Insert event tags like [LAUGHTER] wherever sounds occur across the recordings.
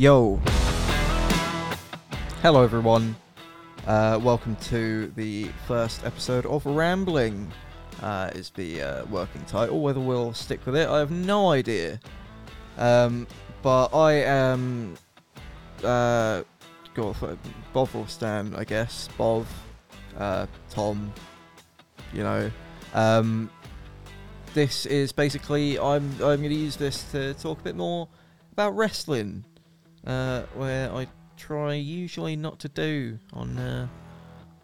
Yo. Hello, everyone. Uh, welcome to the first episode of Rambling. Uh, is the uh, working title. Whether we'll stick with it, I have no idea. Um, but I am. Uh, God, Bovril Stan, I guess. Bov, uh, Tom, you know. Um, this is basically I'm I'm going to use this to talk a bit more about wrestling, uh, where I try usually not to do on uh,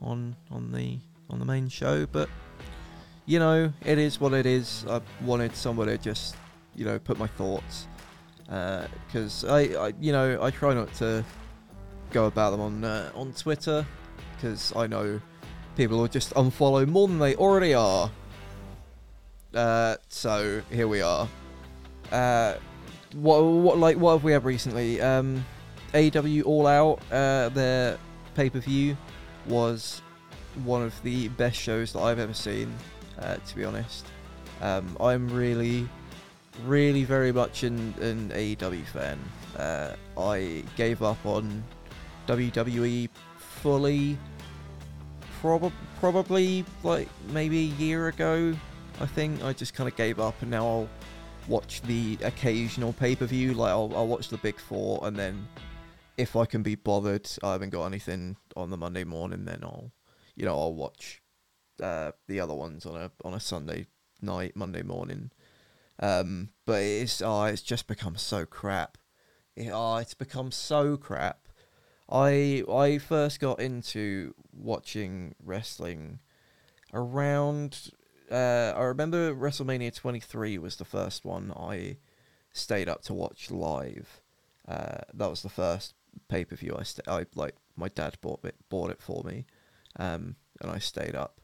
on on the on the main show, but you know it is what it is. I wanted someone to just you know put my thoughts because I, I you know I try not to go about them on uh, on Twitter because I know people will just unfollow more than they already are. Uh, so here we are. What what like what have we had recently? Um, AEW All Out, uh, their pay per view was one of the best shows that I've ever seen. Uh, to be honest, um, I'm really, really very much an, an AEW fan. Uh, I gave up on WWE fully, prob- probably like maybe a year ago. I think I just kind of gave up, and now I'll watch the occasional pay per view. Like I'll, I'll watch the big four, and then if I can be bothered, I haven't got anything on the Monday morning, then I'll, you know, I'll watch uh, the other ones on a on a Sunday night, Monday morning. Um, but it's oh, it's just become so crap. It, oh, it's become so crap. I I first got into watching wrestling around uh, I remember WrestleMania 23 was the first one I stayed up to watch live. Uh, that was the first pay per view I st- I like. My dad bought it bought it for me, um, and I stayed up,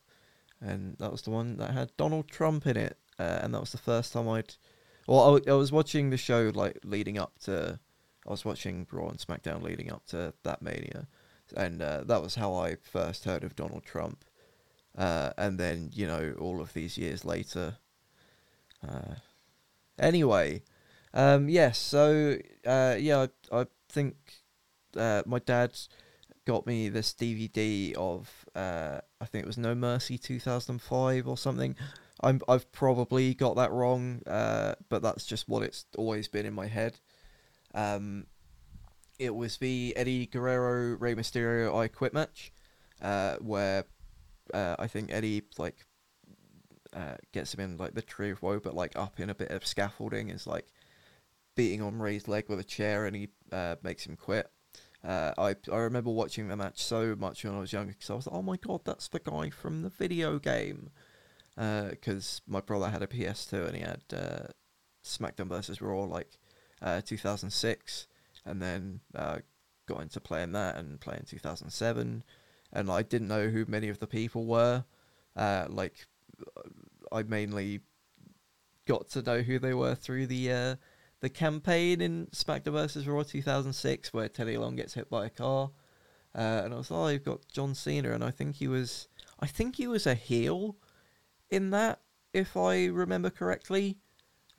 and that was the one that had Donald Trump in it, uh, and that was the first time I'd. Well, I, I was watching the show like leading up to. I was watching Raw and SmackDown leading up to that Mania, and uh, that was how I first heard of Donald Trump. Uh, and then you know all of these years later. Uh, anyway, um, yes. So uh, yeah, I, I think uh, my dad got me this DVD of uh, I think it was No Mercy 2005 or something. I'm I've probably got that wrong, uh, but that's just what it's always been in my head. Um, it was the Eddie Guerrero Rey Mysterio I Quit match, uh, where uh, I think Eddie like uh, gets him in like the tree of woe, but like up in a bit of scaffolding is like beating on Rey's leg with a chair, and he uh, makes him quit. Uh, I I remember watching the match so much when I was younger because I was like, oh my god, that's the guy from the video game. Because uh, my brother had a PS2 and he had uh, SmackDown versus Raw like 2006, and then got into playing that and playing 2007 and I didn't know who many of the people were. Uh, like, I mainly got to know who they were through the uh, the campaign in SmackDown vs Raw 2006, where Teddy Long gets hit by a car, uh, and I was like, oh, you've got John Cena, and I think he was, I think he was a heel in that, if I remember correctly.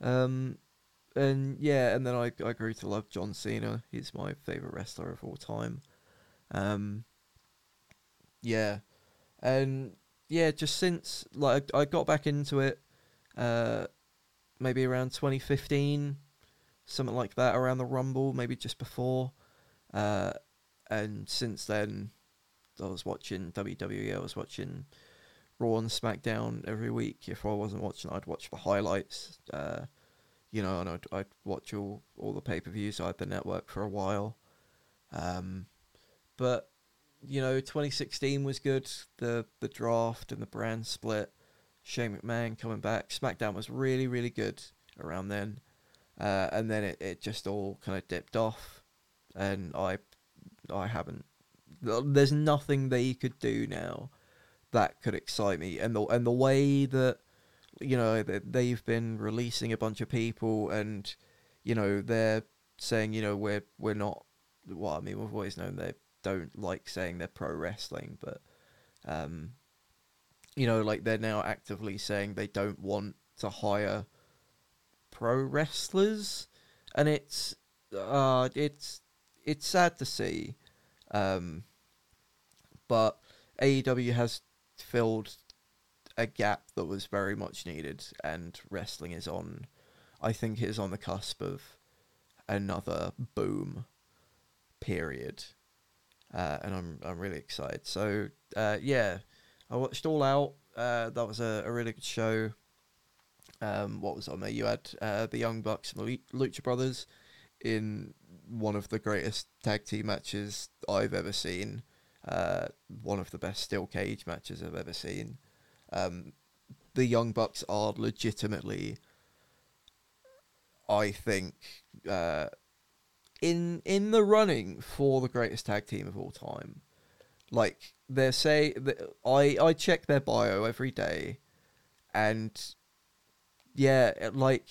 Um, and yeah, and then I I grew to love John Cena. He's my favorite wrestler of all time. Um, yeah, and yeah, just since like I, got back into it, uh, maybe around 2015, something like that, around the Rumble, maybe just before, uh, and since then, I was watching WWE. I was watching Raw and SmackDown every week. If I wasn't watching, I'd watch the highlights. Uh, you know, and I'd, I'd watch all all the pay per views. I had the network for a while, um, but you know, 2016 was good. The the draft and the brand split. Shane McMahon coming back. SmackDown was really really good around then, uh, and then it, it just all kind of dipped off, and I I haven't. There's nothing they could do now that could excite me, and the and the way that you know they've been releasing a bunch of people, and you know they're saying you know we're we're not. Well, I mean we've always known they don't like saying they're pro wrestling, but um, you know, like they're now actively saying they don't want to hire pro wrestlers, and it's uh, it's it's sad to see, um, but AEW has filled a gap that was very much needed, and wrestling is on. I think is on the cusp of another boom period, uh, and I'm I'm really excited. So uh, yeah, I watched All Out. Uh, that was a, a really good show. Um, what was on there? You had uh, the Young Bucks and the Lucha Brothers in one of the greatest tag team matches I've ever seen. Uh, one of the best steel cage matches I've ever seen. Um, the Young Bucks are legitimately, I think, uh, in in the running for the greatest tag team of all time. Like they say, I I check their bio every day, and yeah, like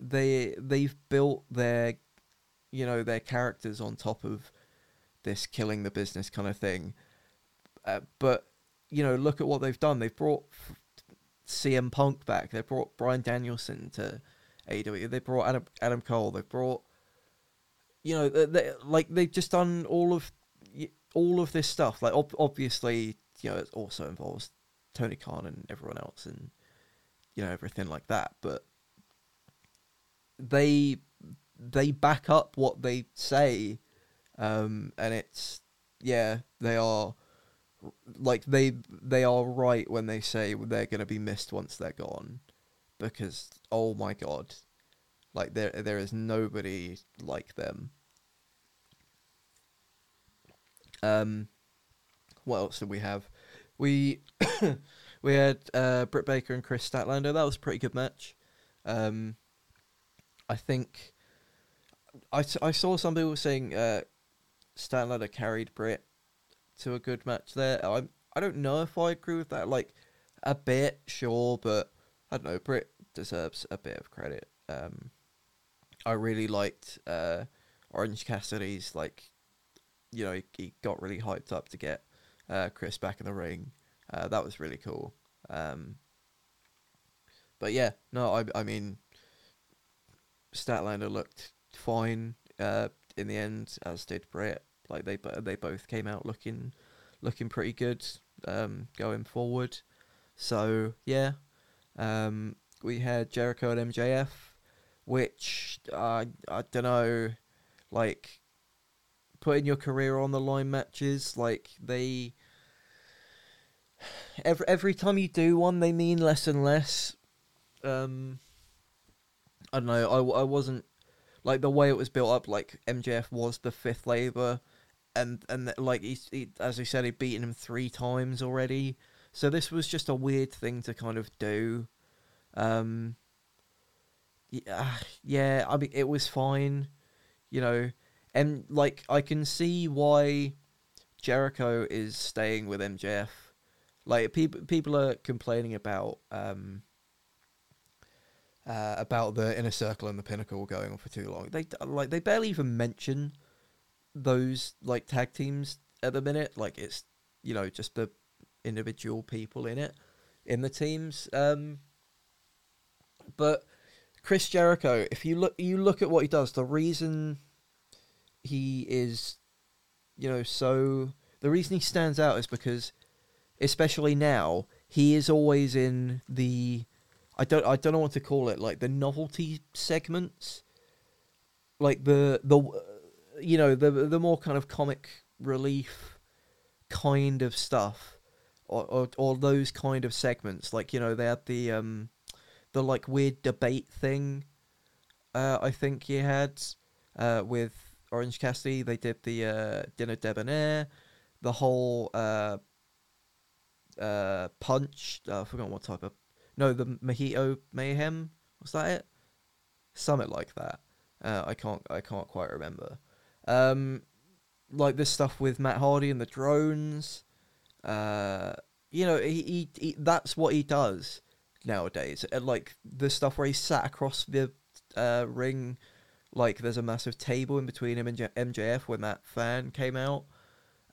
they they've built their you know their characters on top of this killing the business kind of thing. Uh, but you know, look at what they've done. They've brought CM Punk back. They brought Bryan Danielson to AEW. They brought Adam Adam Cole. They brought you know, they, they, like they've just done all of all of this stuff. Like ob- obviously, you know, it also involves Tony Khan and everyone else, and you know everything like that. But they they back up what they say, um, and it's yeah, they are like they they are right when they say they're going to be missed once they're gone, because oh my god, like there there is nobody like them. Um, what else did we have? We [COUGHS] we had uh, Britt Baker and Kris Statlander. That was a pretty good match. Um, I think I, I saw some people saying uh, Statlander carried Britt to a good match there. I I don't know if I agree with that. Like a bit, sure, but I don't know. Britt deserves a bit of credit. Um, I really liked uh, Orange Cassidy's like, you know, he, he got really hyped up to get uh, Kris back in the ring. Uh, that was really cool. Um, but yeah, no, I I mean, Statlander looked fine uh, in the end, as did Britt. Like they they both came out looking looking pretty good um, going forward. So yeah, um, we had Jericho and MJF, which I I don't know, like putting your career on the line matches. Like they every every time you do one, they mean less and less. Um, I don't know. I, I wasn't like the way it was built up. Like MJF was the fifth labor, and and like he, he as I said, he'd beaten him three times already. So this was just a weird thing to kind of do. Um, yeah, yeah. I mean, it was fine, you know, and like I can see why Jericho is staying with MJF. Like people, people are complaining about um, uh, about the inner circle and the pinnacle going on for too long. They like they barely even mention those like tag teams at the minute. Like it's you know just the individual people in it in the teams. Um, but Chris Jericho, if you look you look at what he does, the reason he is, you know, so the reason he stands out is because, especially now, he is always in the I don't I don't know what to call it like the novelty segments, like the the you know the the more kind of comic relief kind of stuff, or or, or those kind of segments. Like you know they had the um the like weird debate thing. Uh, I think he had uh, with Orange Cassidy. They did the uh, dinner debonair, the whole uh, uh, punch. Uh, I forgot what type of no, the Mojito Mayhem was that it? Something like that. Uh, I can't I can't quite remember. Um, like this stuff with Matt Hardy and the drones. Uh, you know, he, he, he that's what he does nowadays. And like the stuff where he sat across the uh, ring, like there's a massive table in between him and MJF when that fan came out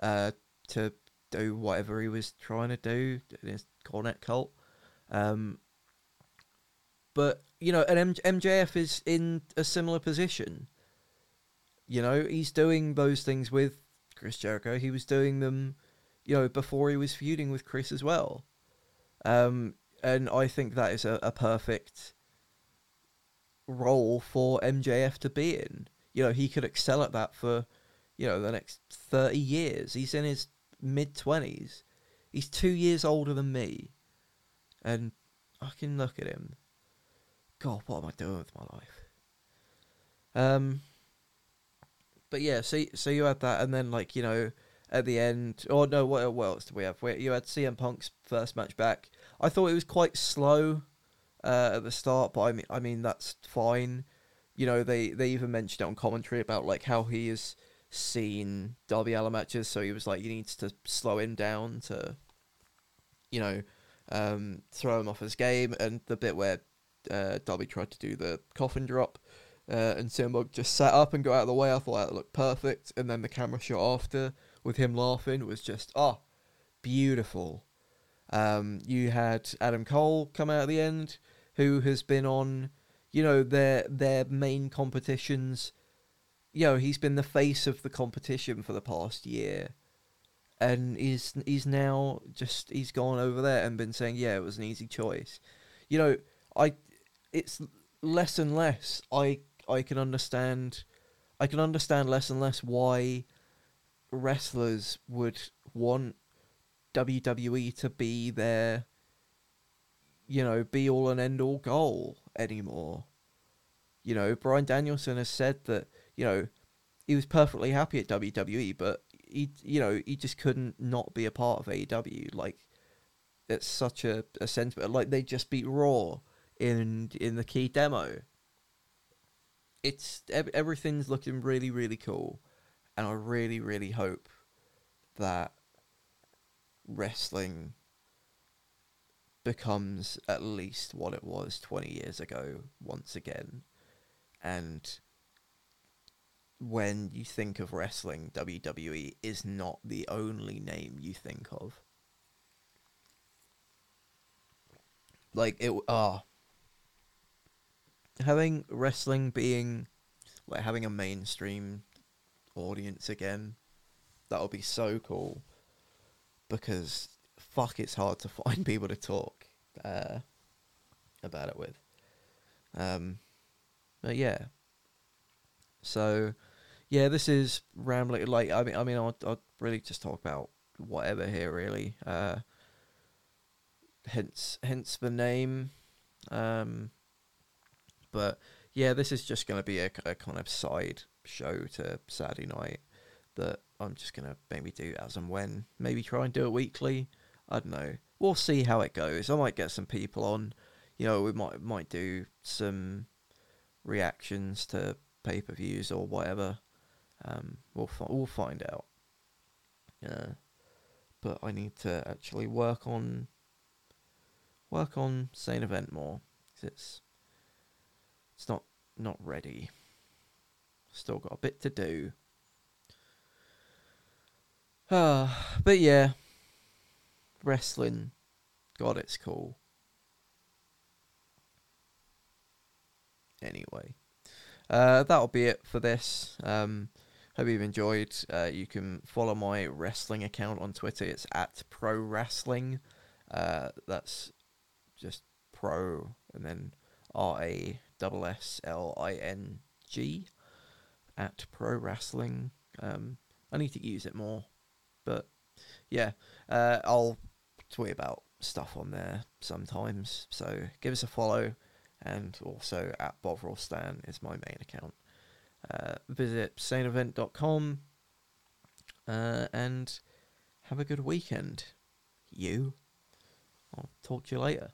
uh, to do whatever he was trying to do in his cornet cult. Um, but you know, and M- MJF is in a similar position. You know, he's doing those things with Chris Jericho. He was doing them, you know, before he was feuding with Chris as well. Um, and I think that is a, a perfect role for MJF to be in. You know, he could excel at that for, you know, the next 30 years. He's in his mid 20s. He's two years older than me. And I can look at him. God, what am I doing with my life? Um, but yeah, so so you had that, and then like you know at the end, or no, what, what else do we have? You had CM Punk's first match back. I thought it was quite slow uh, at the start, but I mean, I mean that's fine. You know, they they even mentioned it on commentary about like how he has seen Darby Allin matches, so he was like, you need to slow him down to, you know, um, throw him off his game, and the bit where uh, Darby tried to do the coffin drop uh, and CM Punk just sat up and got out of the way. I thought that looked perfect. And then the camera shot after with him laughing was just, oh, beautiful. Um, you had Adam Cole come out at the end, who has been on, you know, their their main competitions. You know, he's been the face of the competition for the past year, and he's he's now just he's gone over there and been saying, yeah, it was an easy choice. You know, I it's less and less I I can understand I can understand less and less why wrestlers would want WWE to be their you know, be all and end all goal anymore. You know, Bryan Danielson has said that, you know, he was perfectly happy at WWE, but he you know, he just couldn't not be a part of AEW. Like it's such a, a sentiment like they just beat Raw in in the key demo it's everything's looking really really cool, and I really really hope that wrestling becomes at least what it was 20 years ago once again. And when you think of wrestling WWE is not the only name you think of. Like it ah. Having wrestling being like having a mainstream audience again, that would be so cool. Because fuck, it's hard to [LAUGHS] find people to talk uh, about it with. Um, but yeah. So, yeah, this is rambling. Like, I mean, I mean, I'll, I'll really just talk about whatever here, really. Uh, hence, hence the name. Um, but yeah, this is just going to be a, a, kind of side show to Saturday night that I'm just going to maybe do as and when. Maybe try and do it weekly. I don't know. We'll see how it goes. I might get some people on. You know, we might might do some reactions to pay per views or whatever. Um, we'll fi- we'll find out. Yeah, but I need to actually work on work on Saint Event more. Cause it's it's not not ready. Still got a bit to do. [SIGHS] But yeah, wrestling, God, it's cool. Anyway, uh, that'll be it for this. Um, hope you've enjoyed. Uh, you can follow my wrestling account on Twitter. It's at Pro Wrestling. Uh, that's just pro and then R A S L I N G at pro wrestling. Um, I need to use it more, yeah, uh, I'll tweet about stuff on there sometimes. So give us a follow, and also at Bovril Stan is my main account. Uh, visit saintevent.com uh, and have a good weekend. You. I'll talk to you later.